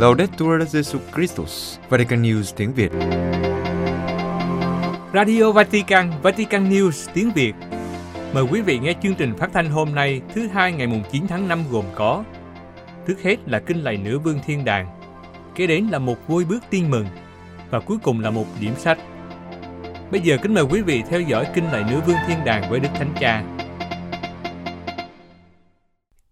Laudetur Jesu Christus, Vatican News tiếng Việt. Radio Vatican, Vatican News tiếng Việt. Mời quý vị nghe chương trình phát thanh hôm nay thứ hai ngày mùng 9 tháng 5 gồm có Trước hết là kinh lạy nữ vương thiên đàng, kế đến là một vui bước tiên mừng và cuối cùng là một điểm sách. Bây giờ kính mời quý vị theo dõi kinh lạy nữ vương thiên đàng với Đức Thánh Cha.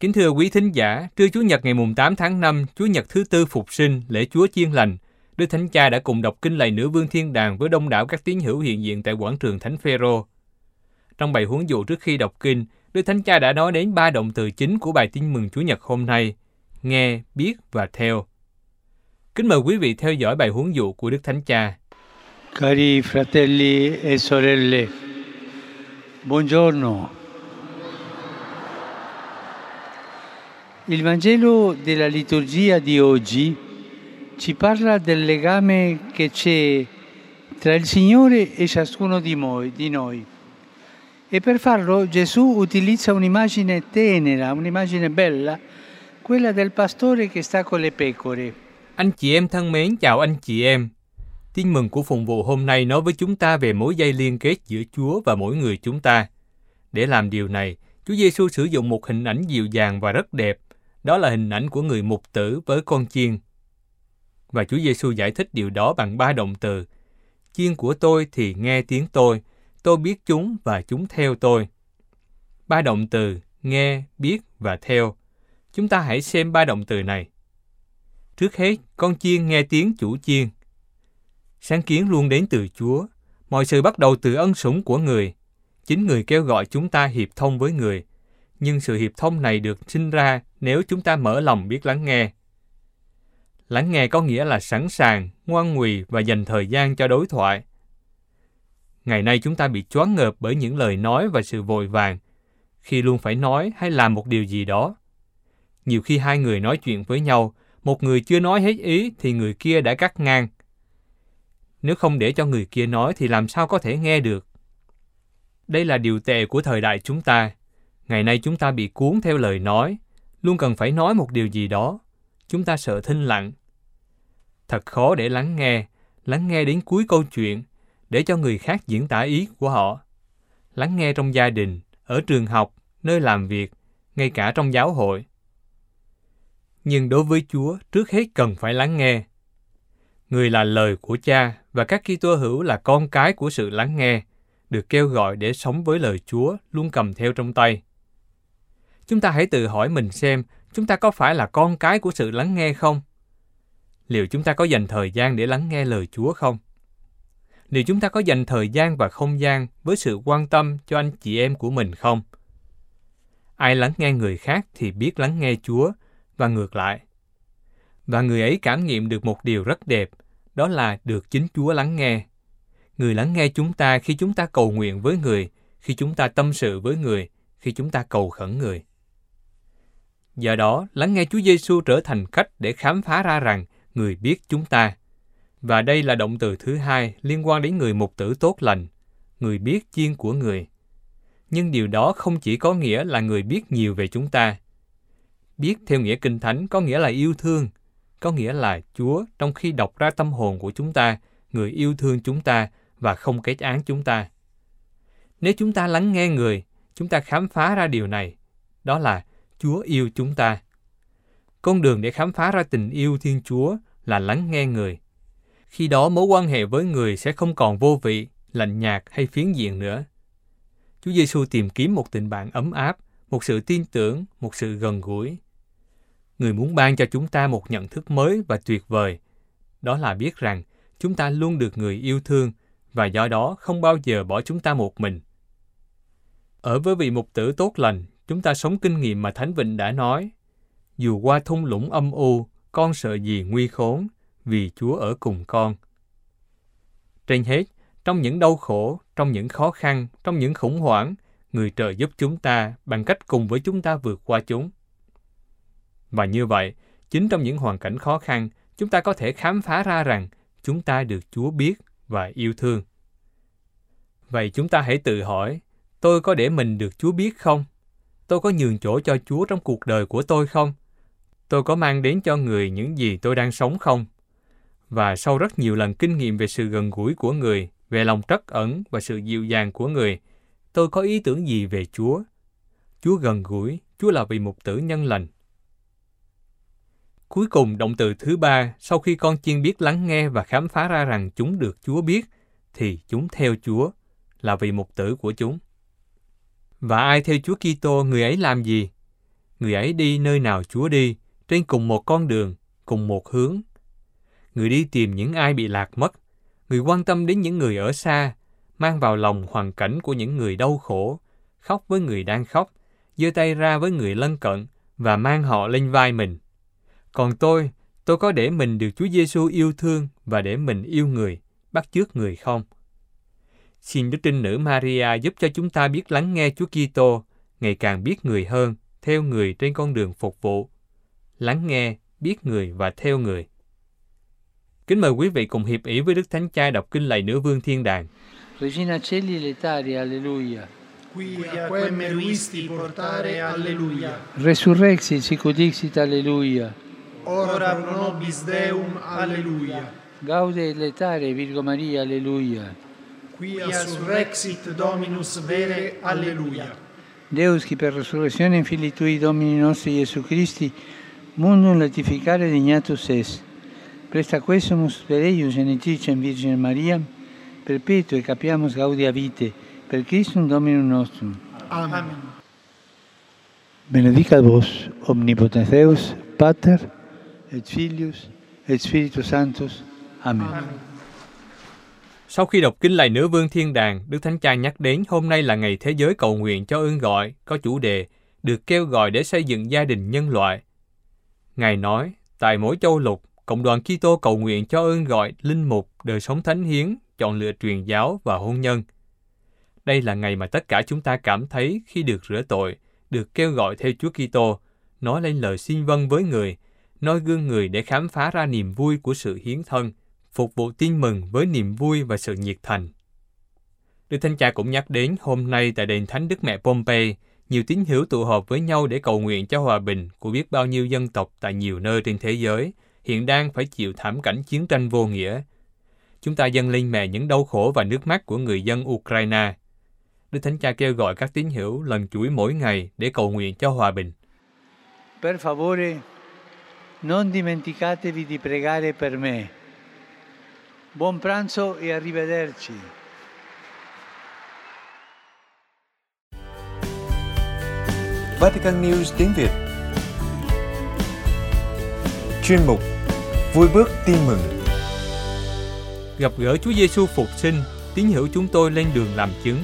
Kính thưa quý thính giả, trưa Chúa Nhật ngày mùng 8 tháng 5, Chúa Nhật thứ tư phục sinh, lễ Chúa Chiên Lành, Đức Thánh Cha đã cùng đọc kinh lạy Nữ vương thiên đàng với đông đảo các tín hữu hiện diện tại quảng trường Thánh Phêrô. Trong bài huấn dụ trước khi đọc kinh, Đức Thánh Cha đã nói đến ba động từ chính của bài tin mừng Chúa Nhật hôm nay, nghe, biết và theo. Kính mời quý vị theo dõi bài huấn dụ của Đức Thánh Cha. Cari fratelli e sorelle, buongiorno. Il Vangelo della liturgia di oggi ci parla del legame che c'è tra il Signore e ciascuno di noi. Di noi. E per farlo Gesù utilizza un'immagine tenera, un'immagine bella, quella del pastore che sta con le pecore. Anh chị em thân mến, chào anh chị em. Tin mừng của phụng vụ hôm nay nói với chúng ta về mối dây liên kết giữa Chúa và mỗi người chúng ta. Để làm điều này, Chúa Giêsu sử dụng một hình ảnh dịu dàng và rất đẹp. Đó là hình ảnh của người mục tử với con chiên. Và Chúa Giêsu giải thích điều đó bằng ba động từ. Chiên của tôi thì nghe tiếng tôi, tôi biết chúng và chúng theo tôi. Ba động từ nghe, biết và theo. Chúng ta hãy xem ba động từ này. Trước hết, con chiên nghe tiếng chủ chiên. Sáng kiến luôn đến từ Chúa. Mọi sự bắt đầu từ ân sủng của người. Chính người kêu gọi chúng ta hiệp thông với người. Nhưng sự hiệp thông này được sinh ra nếu chúng ta mở lòng biết lắng nghe. Lắng nghe có nghĩa là sẵn sàng, ngoan ngùi và dành thời gian cho đối thoại. Ngày nay chúng ta bị choáng ngợp bởi những lời nói và sự vội vàng, khi luôn phải nói hay làm một điều gì đó. Nhiều khi hai người nói chuyện với nhau, một người chưa nói hết ý thì người kia đã cắt ngang. Nếu không để cho người kia nói thì làm sao có thể nghe được? Đây là điều tệ của thời đại chúng ta. Ngày nay chúng ta bị cuốn theo lời nói, luôn cần phải nói một điều gì đó. Chúng ta sợ thinh lặng. Thật khó để lắng nghe, lắng nghe đến cuối câu chuyện, để cho người khác diễn tả ý của họ. Lắng nghe trong gia đình, ở trường học, nơi làm việc, ngay cả trong giáo hội. Nhưng đối với Chúa, trước hết cần phải lắng nghe. Người là lời của cha và các Kitô hữu là con cái của sự lắng nghe, được kêu gọi để sống với lời Chúa luôn cầm theo trong tay. Chúng ta hãy tự hỏi mình xem, chúng ta có phải là con cái của sự lắng nghe không? Liệu chúng ta có dành thời gian để lắng nghe lời Chúa không? Liệu chúng ta có dành thời gian và không gian với sự quan tâm cho anh chị em của mình không? Ai lắng nghe người khác thì biết lắng nghe Chúa và ngược lại. Và người ấy cảm nghiệm được một điều rất đẹp, đó là được chính Chúa lắng nghe. Người lắng nghe chúng ta khi chúng ta cầu nguyện với người, khi chúng ta tâm sự với người, khi chúng ta cầu khẩn người. Do đó, lắng nghe Chúa Giêsu trở thành cách để khám phá ra rằng người biết chúng ta. Và đây là động từ thứ hai liên quan đến người mục tử tốt lành, người biết chiên của người. Nhưng điều đó không chỉ có nghĩa là người biết nhiều về chúng ta. Biết theo nghĩa kinh thánh có nghĩa là yêu thương, có nghĩa là Chúa trong khi đọc ra tâm hồn của chúng ta, người yêu thương chúng ta và không kết án chúng ta. Nếu chúng ta lắng nghe người, chúng ta khám phá ra điều này, đó là Chúa yêu chúng ta. Con đường để khám phá ra tình yêu Thiên Chúa là lắng nghe người. Khi đó mối quan hệ với người sẽ không còn vô vị, lạnh nhạt hay phiến diện nữa. Chúa Giêsu tìm kiếm một tình bạn ấm áp, một sự tin tưởng, một sự gần gũi. Người muốn ban cho chúng ta một nhận thức mới và tuyệt vời. Đó là biết rằng chúng ta luôn được người yêu thương và do đó không bao giờ bỏ chúng ta một mình. Ở với vị mục tử tốt lành, chúng ta sống kinh nghiệm mà Thánh Vịnh đã nói. Dù qua thung lũng âm u, con sợ gì nguy khốn, vì Chúa ở cùng con. Trên hết, trong những đau khổ, trong những khó khăn, trong những khủng hoảng, người trời giúp chúng ta bằng cách cùng với chúng ta vượt qua chúng. Và như vậy, chính trong những hoàn cảnh khó khăn, chúng ta có thể khám phá ra rằng chúng ta được Chúa biết và yêu thương. Vậy chúng ta hãy tự hỏi, tôi có để mình được Chúa biết không? Tôi có nhường chỗ cho Chúa trong cuộc đời của tôi không? tôi có mang đến cho người những gì tôi đang sống không? Và sau rất nhiều lần kinh nghiệm về sự gần gũi của người, về lòng trắc ẩn và sự dịu dàng của người, tôi có ý tưởng gì về Chúa? Chúa gần gũi, Chúa là vị mục tử nhân lành. Cuối cùng, động từ thứ ba, sau khi con chiên biết lắng nghe và khám phá ra rằng chúng được Chúa biết, thì chúng theo Chúa, là vị mục tử của chúng. Và ai theo Chúa Kitô, người ấy làm gì? Người ấy đi nơi nào Chúa đi, trên cùng một con đường, cùng một hướng. Người đi tìm những ai bị lạc mất, người quan tâm đến những người ở xa, mang vào lòng hoàn cảnh của những người đau khổ, khóc với người đang khóc, giơ tay ra với người lân cận và mang họ lên vai mình. Còn tôi, tôi có để mình được Chúa Giêsu yêu thương và để mình yêu người, bắt chước người không? Xin Đức Trinh Nữ Maria giúp cho chúng ta biết lắng nghe Chúa Kitô, ngày càng biết người hơn, theo người trên con đường phục vụ. Lắng nghe, biết người và theo người. Kính mời quý vị cùng hiệp ý với Đức Thánh Cha đọc kinh lạy Nữ Vương Thiên Đàng. Regina Celi Letari, Alleluia. qui a quem meruisti portare, alleluia. Resurrexit sic dixit, Alleluia. Ora pro nobis Deum, alleluia. Gaude et letare, Virgo Maria, Alleluia. Quia surrexit Dominus vere, alleluia. Deus, qui per resurrezione in Filii Tui, Domini nostri Iesu Christi, mundum latificare dignatus es. Presta quesumus per eius genitricem Virgine Maria, perpetue capiamus gaudia vitae, per Christum Dominum nostrum. Amen. Benedicat vos, omnipotens Deus, Pater, et Filius, et Spiritus Sanctus. Amen. Amen. Sau khi đọc kinh lạy Nữ Vương Thiên Đàng, Đức Thánh Cha nhắc đến hôm nay là ngày thế giới cầu nguyện cho ơn gọi, có chủ đề, được kêu gọi để xây dựng gia đình nhân loại. Ngài nói, tại mỗi châu lục, Cộng đoàn Kitô cầu nguyện cho ơn gọi linh mục, đời sống thánh hiến, chọn lựa truyền giáo và hôn nhân. Đây là ngày mà tất cả chúng ta cảm thấy khi được rửa tội, được kêu gọi theo Chúa Kitô, nói lên lời xin vâng với người, noi gương người để khám phá ra niềm vui của sự hiến thân, phục vụ tin mừng với niềm vui và sự nhiệt thành. Đức Thánh Cha cũng nhắc đến hôm nay tại đền Thánh Đức Mẹ Pompey, nhiều tín hữu tụ họp với nhau để cầu nguyện cho hòa bình của biết bao nhiêu dân tộc tại nhiều nơi trên thế giới, hiện đang phải chịu thảm cảnh chiến tranh vô nghĩa. Chúng ta dâng lên mẹ những đau khổ và nước mắt của người dân Ukraine. Đức Thánh Cha kêu gọi các tín hữu lần chuỗi mỗi ngày để cầu nguyện cho hòa bình. Per favore, non dimenticatevi di pregare per me. Buon pranzo e arrivederci. Vatican News tiếng Việt Chuyên mục Vui bước tin mừng Gặp gỡ Chúa Giêsu phục sinh, tín hữu chúng tôi lên đường làm chứng.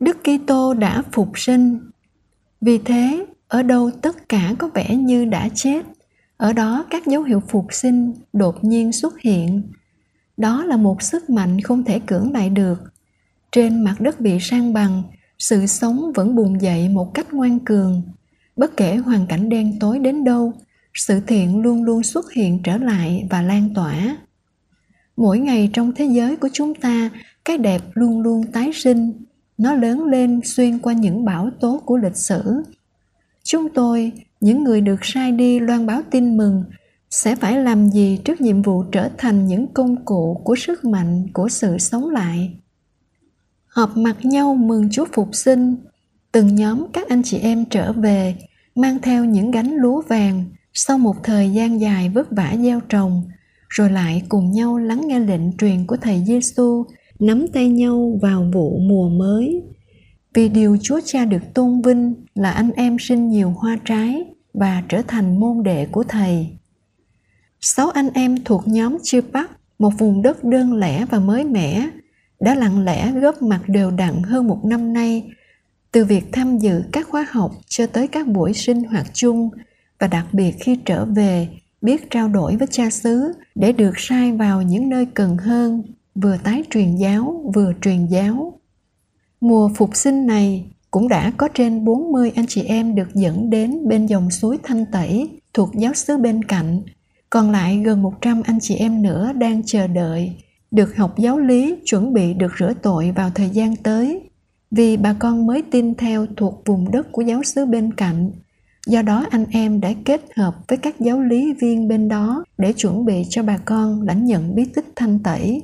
Đức Kitô đã phục sinh. Vì thế, ở đâu tất cả có vẻ như đã chết, ở đó các dấu hiệu phục sinh đột nhiên xuất hiện. Đó là một sức mạnh không thể cưỡng lại được. Trên mặt đất bị san bằng, sự sống vẫn bùng dậy một cách ngoan cường. Bất kể hoàn cảnh đen tối đến đâu, sự thiện luôn luôn xuất hiện trở lại và lan tỏa. Mỗi ngày trong thế giới của chúng ta, cái đẹp luôn luôn tái sinh, nó lớn lên xuyên qua những bão tố của lịch sử. Chúng tôi, những người được sai đi loan báo tin mừng, sẽ phải làm gì trước nhiệm vụ trở thành những công cụ của sức mạnh của sự sống lại? Họp mặt nhau mừng Chúa phục sinh, từng nhóm các anh chị em trở về, mang theo những gánh lúa vàng sau một thời gian dài vất vả gieo trồng, rồi lại cùng nhau lắng nghe lệnh truyền của Thầy Giêsu, nắm tay nhau vào vụ mùa mới. Vì điều Chúa Cha được tôn vinh là anh em sinh nhiều hoa trái và trở thành môn đệ của Thầy. Sáu anh em thuộc nhóm Chư Bắc, một vùng đất đơn lẻ và mới mẻ, đã lặng lẽ góp mặt đều đặn hơn một năm nay, từ việc tham dự các khóa học cho tới các buổi sinh hoạt chung và đặc biệt khi trở về biết trao đổi với cha xứ để được sai vào những nơi cần hơn, vừa tái truyền giáo vừa truyền giáo. Mùa phục sinh này cũng đã có trên 40 anh chị em được dẫn đến bên dòng suối Thanh Tẩy thuộc giáo xứ bên cạnh. Còn lại gần 100 anh chị em nữa đang chờ đợi được học giáo lý chuẩn bị được rửa tội vào thời gian tới. vì bà con mới tin theo thuộc vùng đất của giáo xứ bên cạnh. Do đó anh em đã kết hợp với các giáo lý viên bên đó để chuẩn bị cho bà con lãnh nhận bí tích thanh tẩy.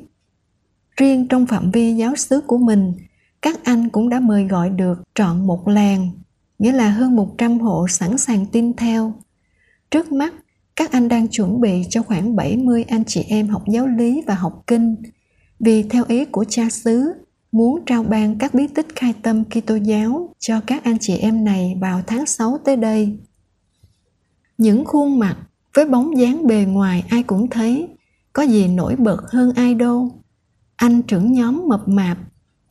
Riêng trong phạm vi giáo xứ của mình, các anh cũng đã mời gọi được trọn một làng, nghĩa là hơn 100 hộ sẵn sàng tin theo. Trước mắt, các anh đang chuẩn bị cho khoảng 70 anh chị em học giáo lý và học kinh, vì theo ý của cha xứ, muốn trao ban các bí tích khai tâm Kitô giáo cho các anh chị em này vào tháng 6 tới đây. Những khuôn mặt với bóng dáng bề ngoài ai cũng thấy, có gì nổi bật hơn ai đâu. Anh trưởng nhóm mập mạp,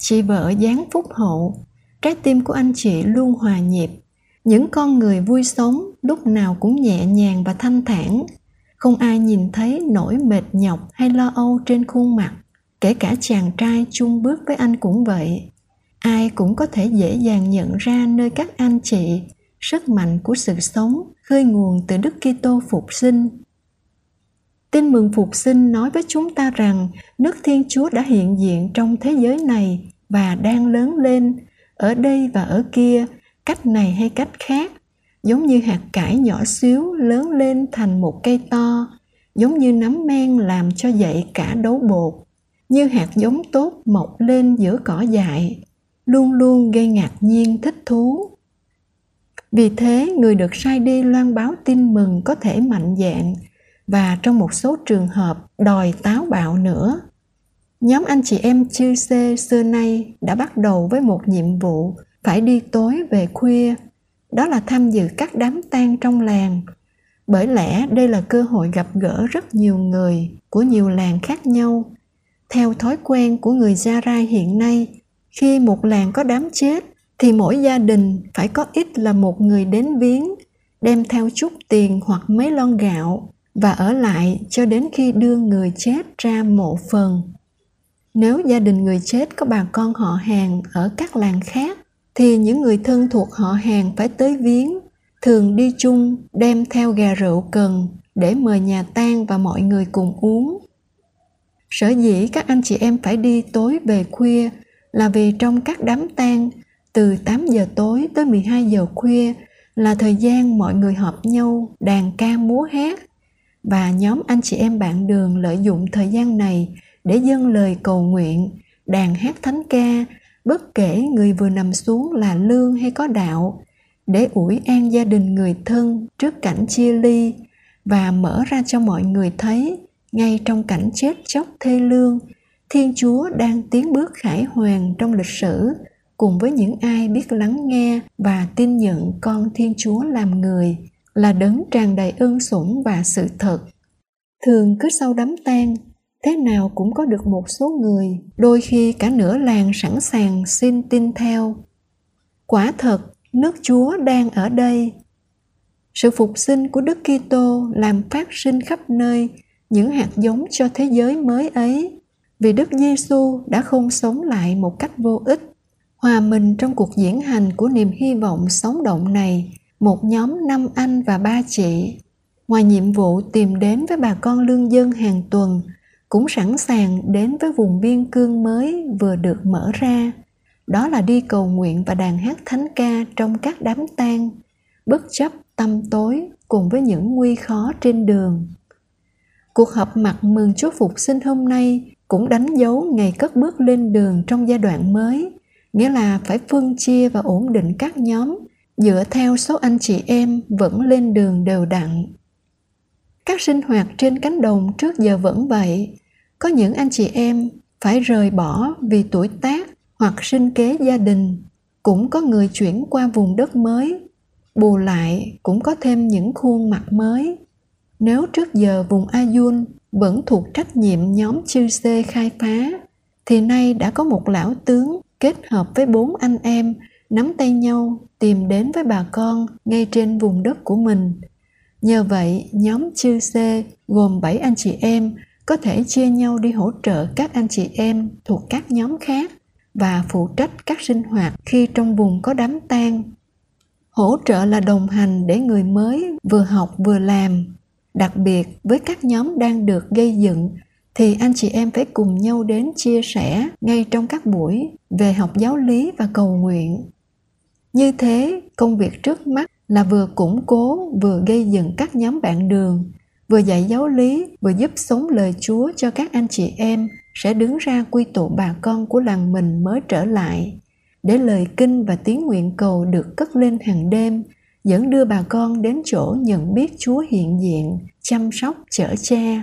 chị vợ dáng phúc hậu, trái tim của anh chị luôn hòa nhịp. Những con người vui sống lúc nào cũng nhẹ nhàng và thanh thản, không ai nhìn thấy nỗi mệt nhọc hay lo âu trên khuôn mặt. Kể cả chàng trai chung bước với anh cũng vậy. Ai cũng có thể dễ dàng nhận ra nơi các anh chị sức mạnh của sự sống khơi nguồn từ Đức Kitô phục sinh. Tin mừng phục sinh nói với chúng ta rằng nước Thiên Chúa đã hiện diện trong thế giới này và đang lớn lên ở đây và ở kia, cách này hay cách khác, giống như hạt cải nhỏ xíu lớn lên thành một cây to, giống như nấm men làm cho dậy cả đấu bột. Như hạt giống tốt mọc lên giữa cỏ dại luôn luôn gây ngạc nhiên thích thú. Vì thế người được sai đi loan báo tin mừng có thể mạnh dạn và trong một số trường hợp đòi táo bạo nữa nhóm anh chị em chư xê xưa nay đã bắt đầu với một nhiệm vụ phải đi tối về khuya. Đó là tham dự các đám tang trong làng. Bởi lẽ đây là cơ hội gặp gỡ rất nhiều người của nhiều làng khác nhau. Theo thói quen của người Gia Rai hiện nay, khi một làng có đám chết thì mỗi gia đình phải có ít là một người đến viếng, đem theo chút tiền hoặc mấy lon gạo và ở lại cho đến khi đưa người chết ra mộ phần. Nếu gia đình người chết có bà con họ hàng ở các làng khác thì những người thân thuộc họ hàng phải tới viếng, thường đi chung đem theo gà rượu cần để mời nhà tang và mọi người cùng uống. Sở dĩ các anh chị em phải đi tối về khuya là vì trong các đám tang từ 8 giờ tối tới 12 giờ khuya là thời gian mọi người họp nhau đàn ca múa hát. Và nhóm anh chị em bạn đường lợi dụng thời gian này để dâng lời cầu nguyện, đàn hát thánh ca, bất kể người vừa nằm xuống là lương hay có đạo, để ủi an gia đình người thân trước cảnh chia ly và mở ra cho mọi người thấy ngay trong cảnh chết chóc thê lương thiên chúa đang tiến bước khải hoàn trong lịch sử cùng với những ai biết lắng nghe và tin nhận con thiên chúa làm người là đấng tràn đầy ân sủng và sự thật. Thường cứ sau đám tang thế nào cũng có được một số người đôi khi cả nửa làng sẵn sàng xin tin theo quả thật nước chúa đang ở đây sự phục sinh của đức kitô làm phát sinh khắp nơi những hạt giống cho thế giới mới ấy vì Đức Giêsu đã không sống lại một cách vô ích. Hòa mình trong cuộc diễn hành của niềm hy vọng sống động này, một nhóm năm anh và ba chị, ngoài nhiệm vụ tìm đến với bà con lương dân hàng tuần, cũng sẵn sàng đến với vùng biên cương mới vừa được mở ra. Đó là đi cầu nguyện và đàn hát thánh ca trong các đám tang, bất chấp tâm tối cùng với những nguy khó trên đường. Cuộc họp mặt mừng Chúa Phục sinh hôm nay cũng đánh dấu ngày cất bước lên đường trong giai đoạn mới, nghĩa là phải phân chia và ổn định các nhóm dựa theo số anh chị em vẫn lên đường đều đặn. Các sinh hoạt trên cánh đồng trước giờ vẫn vậy, có những anh chị em phải rời bỏ vì tuổi tác hoặc sinh kế gia đình, cũng có người chuyển qua vùng đất mới, bù lại cũng có thêm những khuôn mặt mới nếu trước giờ vùng Ayun vẫn thuộc trách nhiệm nhóm chư xê khai phá, thì nay đã có một lão tướng kết hợp với bốn anh em nắm tay nhau tìm đến với bà con ngay trên vùng đất của mình. Nhờ vậy, nhóm chư xê gồm 7 anh chị em có thể chia nhau đi hỗ trợ các anh chị em thuộc các nhóm khác và phụ trách các sinh hoạt khi trong vùng có đám tang. Hỗ trợ là đồng hành để người mới vừa học vừa làm đặc biệt, với các nhóm đang được gây dựng, thì anh chị em phải cùng nhau đến chia sẻ ngay trong các buổi về học giáo lý và cầu nguyện như thế, công việc trước mắt là vừa củng cố vừa gây dựng các nhóm bạn đường vừa dạy giáo lý, vừa giúp sống lời chúa cho các anh chị em, sẽ đứng ra quy tụ bà con của làng mình mới trở lại. Để lời kinh và tiếng nguyện cầu được cất lên hàng đêm dẫn đưa bà con đến chỗ nhận biết chúa hiện diện, chăm sóc, chở che.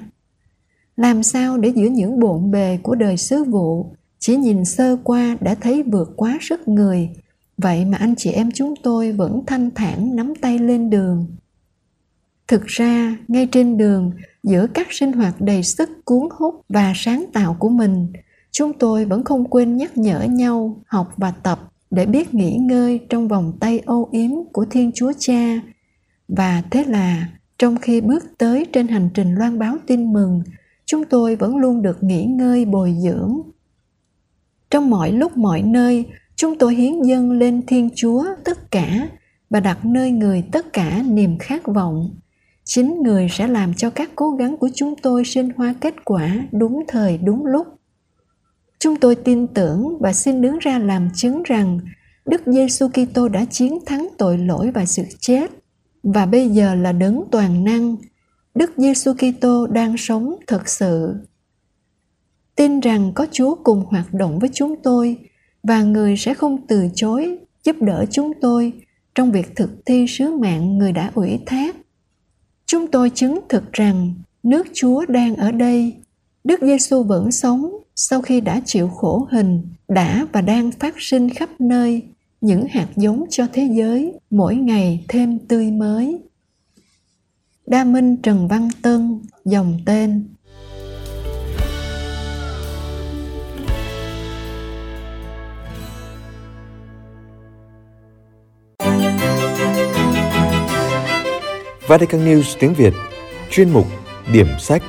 Làm sao để giữa những bộn bề của đời sứ vụ, chỉ nhìn sơ qua đã thấy vượt quá sức người. Vậy mà anh chị em chúng tôi vẫn thanh thản nắm tay lên đường thực ra, ngay trên đường, giữa các sinh hoạt đầy sức, cuốn hút và sáng tạo của mình, chúng tôi vẫn không quên nhắc nhở nhau học và tập để biết nghỉ ngơi trong vòng tay âu yếm của thiên chúa cha. Và thế là, trong khi bước tới trên hành trình loan báo tin mừng, chúng tôi vẫn luôn được nghỉ ngơi bồi dưỡng. Trong mọi lúc, mọi nơi, chúng tôi hiến dâng lên thiên chúa tất cả và đặt nơi người tất cả niềm khát vọng chính người sẽ làm cho các cố gắng của chúng tôi sinh hoa kết quả đúng thời, đúng lúc chúng tôi tin tưởng và xin đứng ra làm chứng rằng Đức Giêsu Kitô đã chiến thắng tội lỗi và sự chết và bây giờ là đấng toàn năng. Đức Giêsu Kitô đang sống thật sự. Tin rằng có Chúa cùng hoạt động với chúng tôi và người sẽ không từ chối giúp đỡ chúng tôi trong việc thực thi sứ mạng người đã ủy thác. Chúng tôi chứng thực rằng nước Chúa đang ở đây. Đức Giêsu vẫn sống sau khi đã chịu khổ hình, đã và đang phát sinh khắp nơi những hạt giống cho thế giới mỗi ngày thêm tươi mới. Đa Minh Trần Văn Tân, dòng tên Vatican News tiếng Việt Chuyên mục Điểm sách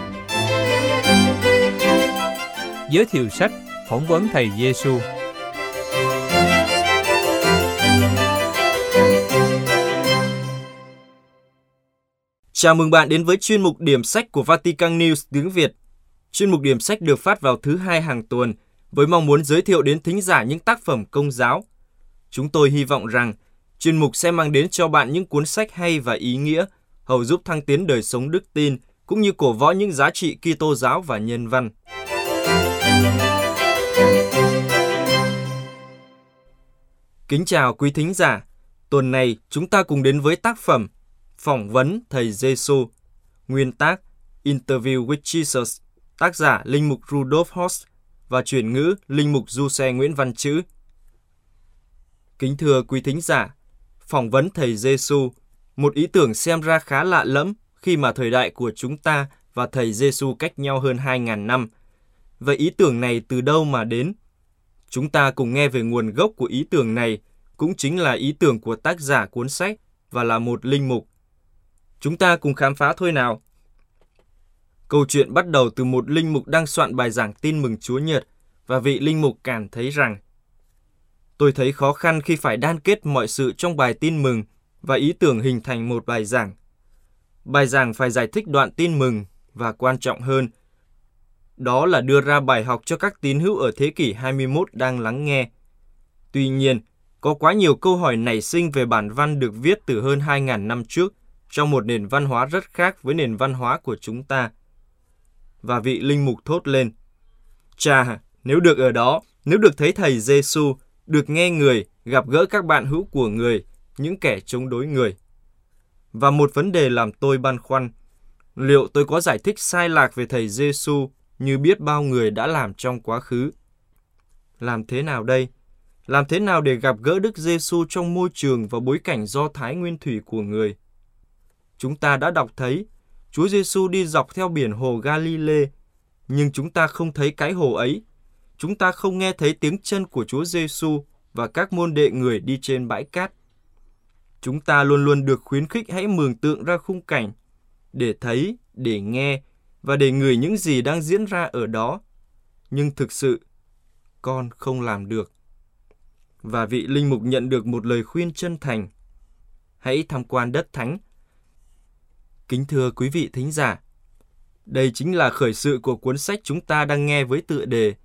Giới thiệu sách Phỏng vấn Thầy Giêsu Chào mừng bạn đến với chuyên mục điểm sách của Vatican News tiếng Việt. Chuyên mục điểm sách được phát vào thứ hai hàng tuần với mong muốn giới thiệu đến thính giả những tác phẩm công giáo. Chúng tôi hy vọng rằng chuyên mục sẽ mang đến cho bạn những cuốn sách hay và ý nghĩa, hầu giúp thăng tiến đời sống đức tin cũng như cổ võ những giá trị Kitô giáo và nhân văn. Kính chào quý thính giả. Tuần này chúng ta cùng đến với tác phẩm Phỏng vấn Thầy Giêsu, nguyên tác Interview with Jesus, tác giả Linh mục Rudolf Horst và chuyển ngữ Linh mục Du Xe Nguyễn Văn Chữ. Kính thưa quý thính giả, phỏng vấn Thầy Giêsu, một ý tưởng xem ra khá lạ lẫm khi mà thời đại của chúng ta và Thầy Giêsu cách nhau hơn 2.000 năm. Vậy ý tưởng này từ đâu mà đến? Chúng ta cùng nghe về nguồn gốc của ý tưởng này, cũng chính là ý tưởng của tác giả cuốn sách và là một linh mục Chúng ta cùng khám phá thôi nào. Câu chuyện bắt đầu từ một linh mục đang soạn bài giảng tin mừng Chúa Nhật và vị linh mục cảm thấy rằng Tôi thấy khó khăn khi phải đan kết mọi sự trong bài tin mừng và ý tưởng hình thành một bài giảng. Bài giảng phải giải thích đoạn tin mừng và quan trọng hơn, đó là đưa ra bài học cho các tín hữu ở thế kỷ 21 đang lắng nghe. Tuy nhiên, có quá nhiều câu hỏi nảy sinh về bản văn được viết từ hơn 2.000 năm trước trong một nền văn hóa rất khác với nền văn hóa của chúng ta. Và vị linh mục thốt lên, Chà, nếu được ở đó, nếu được thấy Thầy Giêsu, được nghe người, gặp gỡ các bạn hữu của người, những kẻ chống đối người. Và một vấn đề làm tôi băn khoăn, liệu tôi có giải thích sai lạc về Thầy Giêsu như biết bao người đã làm trong quá khứ? Làm thế nào đây? Làm thế nào để gặp gỡ Đức Giêsu trong môi trường và bối cảnh do thái nguyên thủy của người? Chúng ta đã đọc thấy Chúa Giêsu đi dọc theo biển hồ Galilee, nhưng chúng ta không thấy cái hồ ấy. Chúng ta không nghe thấy tiếng chân của Chúa Giêsu và các môn đệ người đi trên bãi cát. Chúng ta luôn luôn được khuyến khích hãy mường tượng ra khung cảnh để thấy, để nghe và để ngửi những gì đang diễn ra ở đó. Nhưng thực sự, con không làm được. Và vị linh mục nhận được một lời khuyên chân thành. Hãy tham quan đất thánh Kính thưa quý vị thính giả, Đây chính là khởi sự của cuốn sách chúng ta đang nghe với tựa đề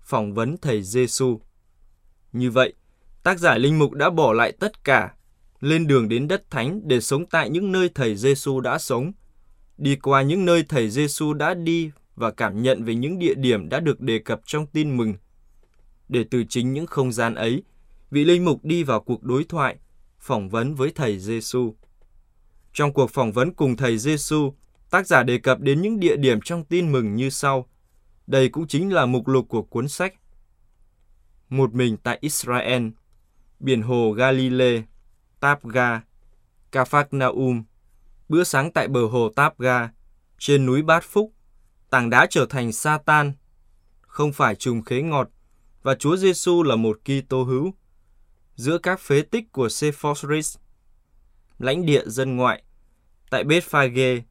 Phỏng vấn Thầy Giêsu. Như vậy, tác giả Linh Mục đã bỏ lại tất cả, lên đường đến đất thánh để sống tại những nơi Thầy Giêsu đã sống, đi qua những nơi Thầy Giêsu đã đi và cảm nhận về những địa điểm đã được đề cập trong tin mừng. Để từ chính những không gian ấy, vị linh mục đi vào cuộc đối thoại, phỏng vấn với thầy Giêsu. Trong cuộc phỏng vấn cùng thầy Giêsu, tác giả đề cập đến những địa điểm trong tin mừng như sau. Đây cũng chính là mục lục của cuốn sách. Một mình tại Israel, biển hồ Galilee, Tapga, Kafaknaum, bữa sáng tại bờ hồ Tapga, trên núi Bát Phúc, tảng đá trở thành Satan, không phải trùng khế ngọt, và Chúa Giêsu là một Kitô hữu. Giữa các phế tích của Sephorus, lãnh địa dân ngoại, tại Bethphage,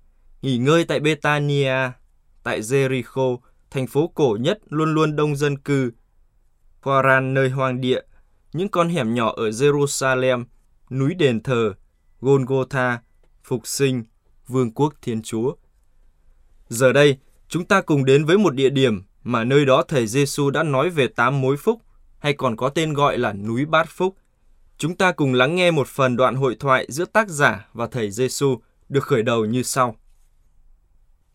nghỉ ngơi tại Betania, tại Jericho, thành phố cổ nhất luôn luôn đông dân cư, Quaran nơi hoang địa, những con hẻm nhỏ ở Jerusalem, núi đền thờ, Golgotha, phục sinh, vương quốc Thiên Chúa. Giờ đây, chúng ta cùng đến với một địa điểm mà nơi đó thầy Giêsu đã nói về tám mối phúc, hay còn có tên gọi là núi Bát Phúc. Chúng ta cùng lắng nghe một phần đoạn hội thoại giữa tác giả và thầy Giêsu được khởi đầu như sau.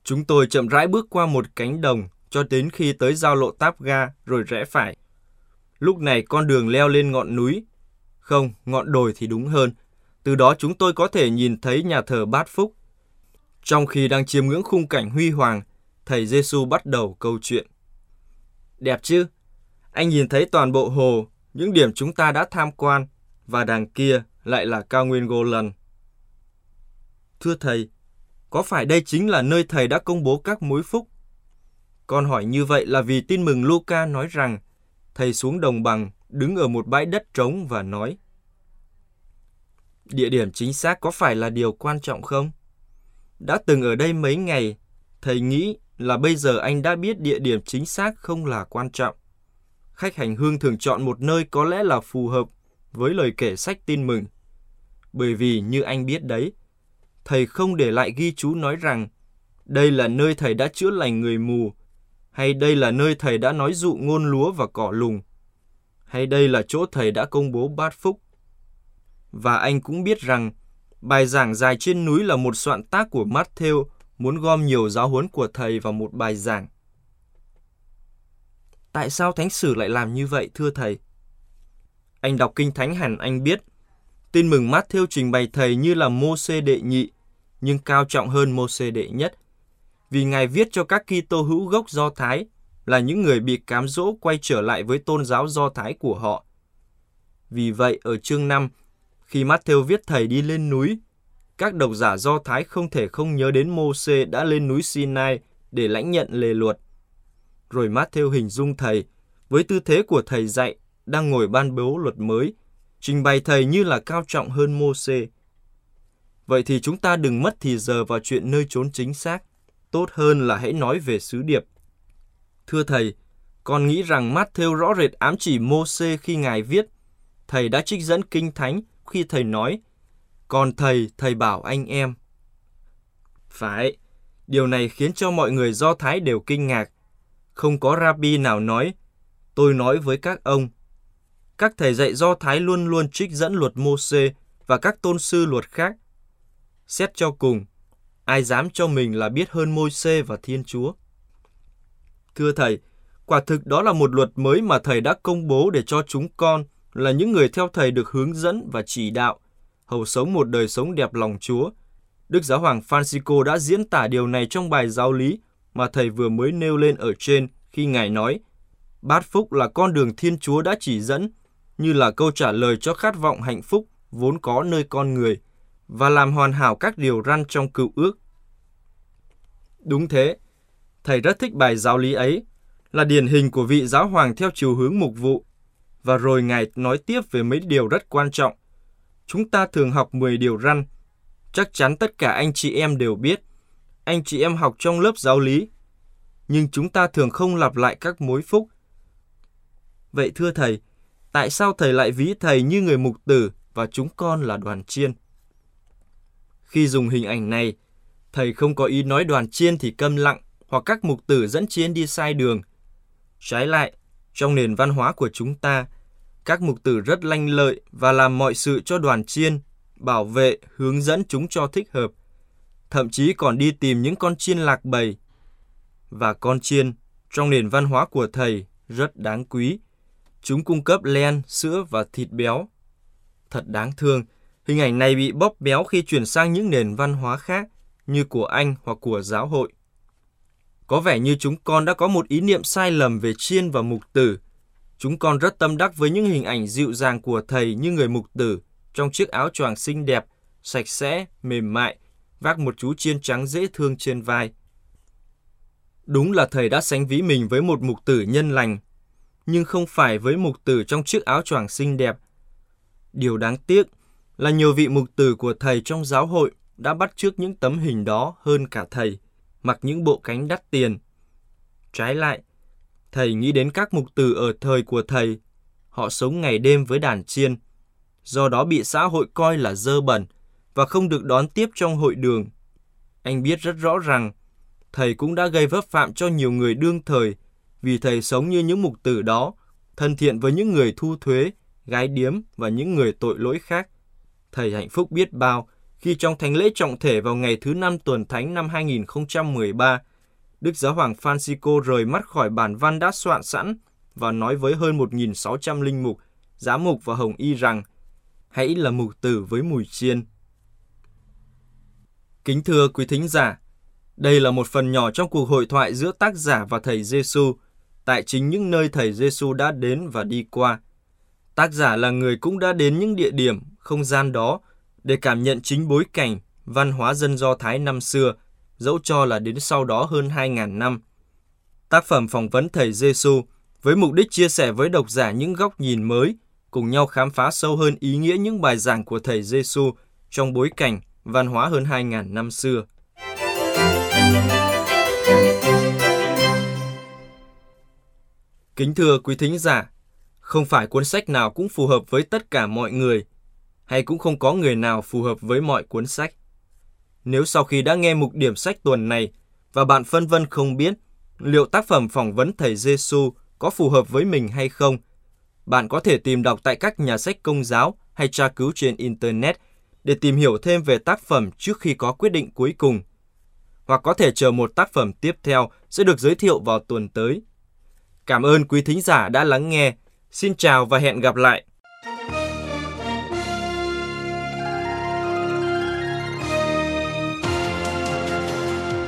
Chúng tôi chậm rãi bước qua một cánh đồng cho đến khi tới giao lộ Táp Ga rồi rẽ phải. Lúc này con đường leo lên ngọn núi, không, ngọn đồi thì đúng hơn. Từ đó chúng tôi có thể nhìn thấy nhà thờ Bát Phúc. Trong khi đang chiêm ngưỡng khung cảnh huy hoàng, thầy Giêsu bắt đầu câu chuyện. Đẹp chứ? Anh nhìn thấy toàn bộ hồ, những điểm chúng ta đã tham quan, và đằng kia lại là cao nguyên Golan. Thưa thầy, có phải đây chính là nơi thầy đã công bố các mối phúc? Con hỏi như vậy là vì tin mừng Luca nói rằng thầy xuống đồng bằng, đứng ở một bãi đất trống và nói Địa điểm chính xác có phải là điều quan trọng không? Đã từng ở đây mấy ngày, thầy nghĩ là bây giờ anh đã biết địa điểm chính xác không là quan trọng. Khách hành hương thường chọn một nơi có lẽ là phù hợp với lời kể sách tin mừng. Bởi vì như anh biết đấy, thầy không để lại ghi chú nói rằng đây là nơi thầy đã chữa lành người mù, hay đây là nơi thầy đã nói dụ ngôn lúa và cỏ lùng, hay đây là chỗ thầy đã công bố bát phúc. Và anh cũng biết rằng bài giảng dài trên núi là một soạn tác của Matthew muốn gom nhiều giáo huấn của thầy vào một bài giảng. Tại sao Thánh Sử lại làm như vậy, thưa thầy? Anh đọc Kinh Thánh hẳn anh biết, tin mừng Matthew trình bày thầy như là Mô-xê đệ nhị, nhưng cao trọng hơn Mô-xê đệ nhất. Vì Ngài viết cho các Kitô hữu gốc Do Thái là những người bị cám dỗ quay trở lại với tôn giáo Do Thái của họ. Vì vậy, ở chương 5, khi Matthew viết thầy đi lên núi, các độc giả Do Thái không thể không nhớ đến Mô-xê đã lên núi Sinai để lãnh nhận lề luật. Rồi Matthew hình dung thầy với tư thế của thầy dạy đang ngồi ban bố luật mới, trình bày thầy như là cao trọng hơn Mô-xê. Vậy thì chúng ta đừng mất thì giờ vào chuyện nơi trốn chính xác, tốt hơn là hãy nói về sứ điệp. Thưa thầy, con nghĩ rằng Matthew rõ rệt ám chỉ Mô-xê khi ngài viết, thầy đã trích dẫn kinh thánh khi thầy nói còn thầy, thầy bảo anh em. Phải, điều này khiến cho mọi người Do Thái đều kinh ngạc. Không có rabbi nào nói, tôi nói với các ông. Các thầy dạy Do Thái luôn luôn trích dẫn luật Mô-xê và các tôn sư luật khác. Xét cho cùng, ai dám cho mình là biết hơn Môi-xê và Thiên Chúa? Thưa thầy, quả thực đó là một luật mới mà thầy đã công bố để cho chúng con là những người theo thầy được hướng dẫn và chỉ đạo hầu sống một đời sống đẹp lòng Chúa. Đức Giáo hoàng Francisco đã diễn tả điều này trong bài giáo lý mà thầy vừa mới nêu lên ở trên khi Ngài nói Bát phúc là con đường Thiên Chúa đã chỉ dẫn, như là câu trả lời cho khát vọng hạnh phúc vốn có nơi con người, và làm hoàn hảo các điều răn trong cựu ước. Đúng thế, thầy rất thích bài giáo lý ấy, là điển hình của vị giáo hoàng theo chiều hướng mục vụ. Và rồi Ngài nói tiếp về mấy điều rất quan trọng – Chúng ta thường học 10 điều răn. Chắc chắn tất cả anh chị em đều biết. Anh chị em học trong lớp giáo lý. Nhưng chúng ta thường không lặp lại các mối phúc. Vậy thưa thầy, tại sao thầy lại ví thầy như người mục tử và chúng con là đoàn chiên? Khi dùng hình ảnh này, thầy không có ý nói đoàn chiên thì câm lặng hoặc các mục tử dẫn chiên đi sai đường. Trái lại, trong nền văn hóa của chúng ta, các mục tử rất lanh lợi và làm mọi sự cho đoàn chiên, bảo vệ, hướng dẫn chúng cho thích hợp. Thậm chí còn đi tìm những con chiên lạc bầy. Và con chiên, trong nền văn hóa của thầy, rất đáng quý. Chúng cung cấp len, sữa và thịt béo. Thật đáng thương, hình ảnh này bị bóp béo khi chuyển sang những nền văn hóa khác như của Anh hoặc của giáo hội. Có vẻ như chúng con đã có một ý niệm sai lầm về chiên và mục tử. Chúng con rất tâm đắc với những hình ảnh dịu dàng của thầy như người mục tử trong chiếc áo choàng xinh đẹp, sạch sẽ, mềm mại, vác một chú chiên trắng dễ thương trên vai. Đúng là thầy đã sánh ví mình với một mục tử nhân lành, nhưng không phải với mục tử trong chiếc áo choàng xinh đẹp. Điều đáng tiếc là nhiều vị mục tử của thầy trong giáo hội đã bắt chước những tấm hình đó hơn cả thầy, mặc những bộ cánh đắt tiền. Trái lại, thầy nghĩ đến các mục tử ở thời của thầy, họ sống ngày đêm với đàn chiên, do đó bị xã hội coi là dơ bẩn và không được đón tiếp trong hội đường. Anh biết rất rõ rằng, thầy cũng đã gây vấp phạm cho nhiều người đương thời vì thầy sống như những mục tử đó, thân thiện với những người thu thuế, gái điếm và những người tội lỗi khác. Thầy hạnh phúc biết bao khi trong thánh lễ trọng thể vào ngày thứ năm tuần thánh năm 2013, Đức Giáo hoàng Francisco rời mắt khỏi bản văn đã soạn sẵn và nói với hơn 1.600 linh mục, giám mục và hồng y rằng hãy là mục tử với mùi chiên. Kính thưa quý thính giả, đây là một phần nhỏ trong cuộc hội thoại giữa tác giả và thầy Giêsu tại chính những nơi thầy Giêsu đã đến và đi qua. Tác giả là người cũng đã đến những địa điểm, không gian đó để cảm nhận chính bối cảnh, văn hóa dân Do Thái năm xưa, dẫu cho là đến sau đó hơn 2.000 năm. Tác phẩm phỏng vấn thầy Giêsu với mục đích chia sẻ với độc giả những góc nhìn mới, cùng nhau khám phá sâu hơn ý nghĩa những bài giảng của thầy Giêsu trong bối cảnh văn hóa hơn 2.000 năm xưa. Kính thưa quý thính giả, không phải cuốn sách nào cũng phù hợp với tất cả mọi người, hay cũng không có người nào phù hợp với mọi cuốn sách. Nếu sau khi đã nghe mục điểm sách tuần này và bạn phân vân không biết liệu tác phẩm phỏng vấn thầy Giêsu có phù hợp với mình hay không, bạn có thể tìm đọc tại các nhà sách công giáo hay tra cứu trên internet để tìm hiểu thêm về tác phẩm trước khi có quyết định cuối cùng. Hoặc có thể chờ một tác phẩm tiếp theo sẽ được giới thiệu vào tuần tới. Cảm ơn quý thính giả đã lắng nghe. Xin chào và hẹn gặp lại.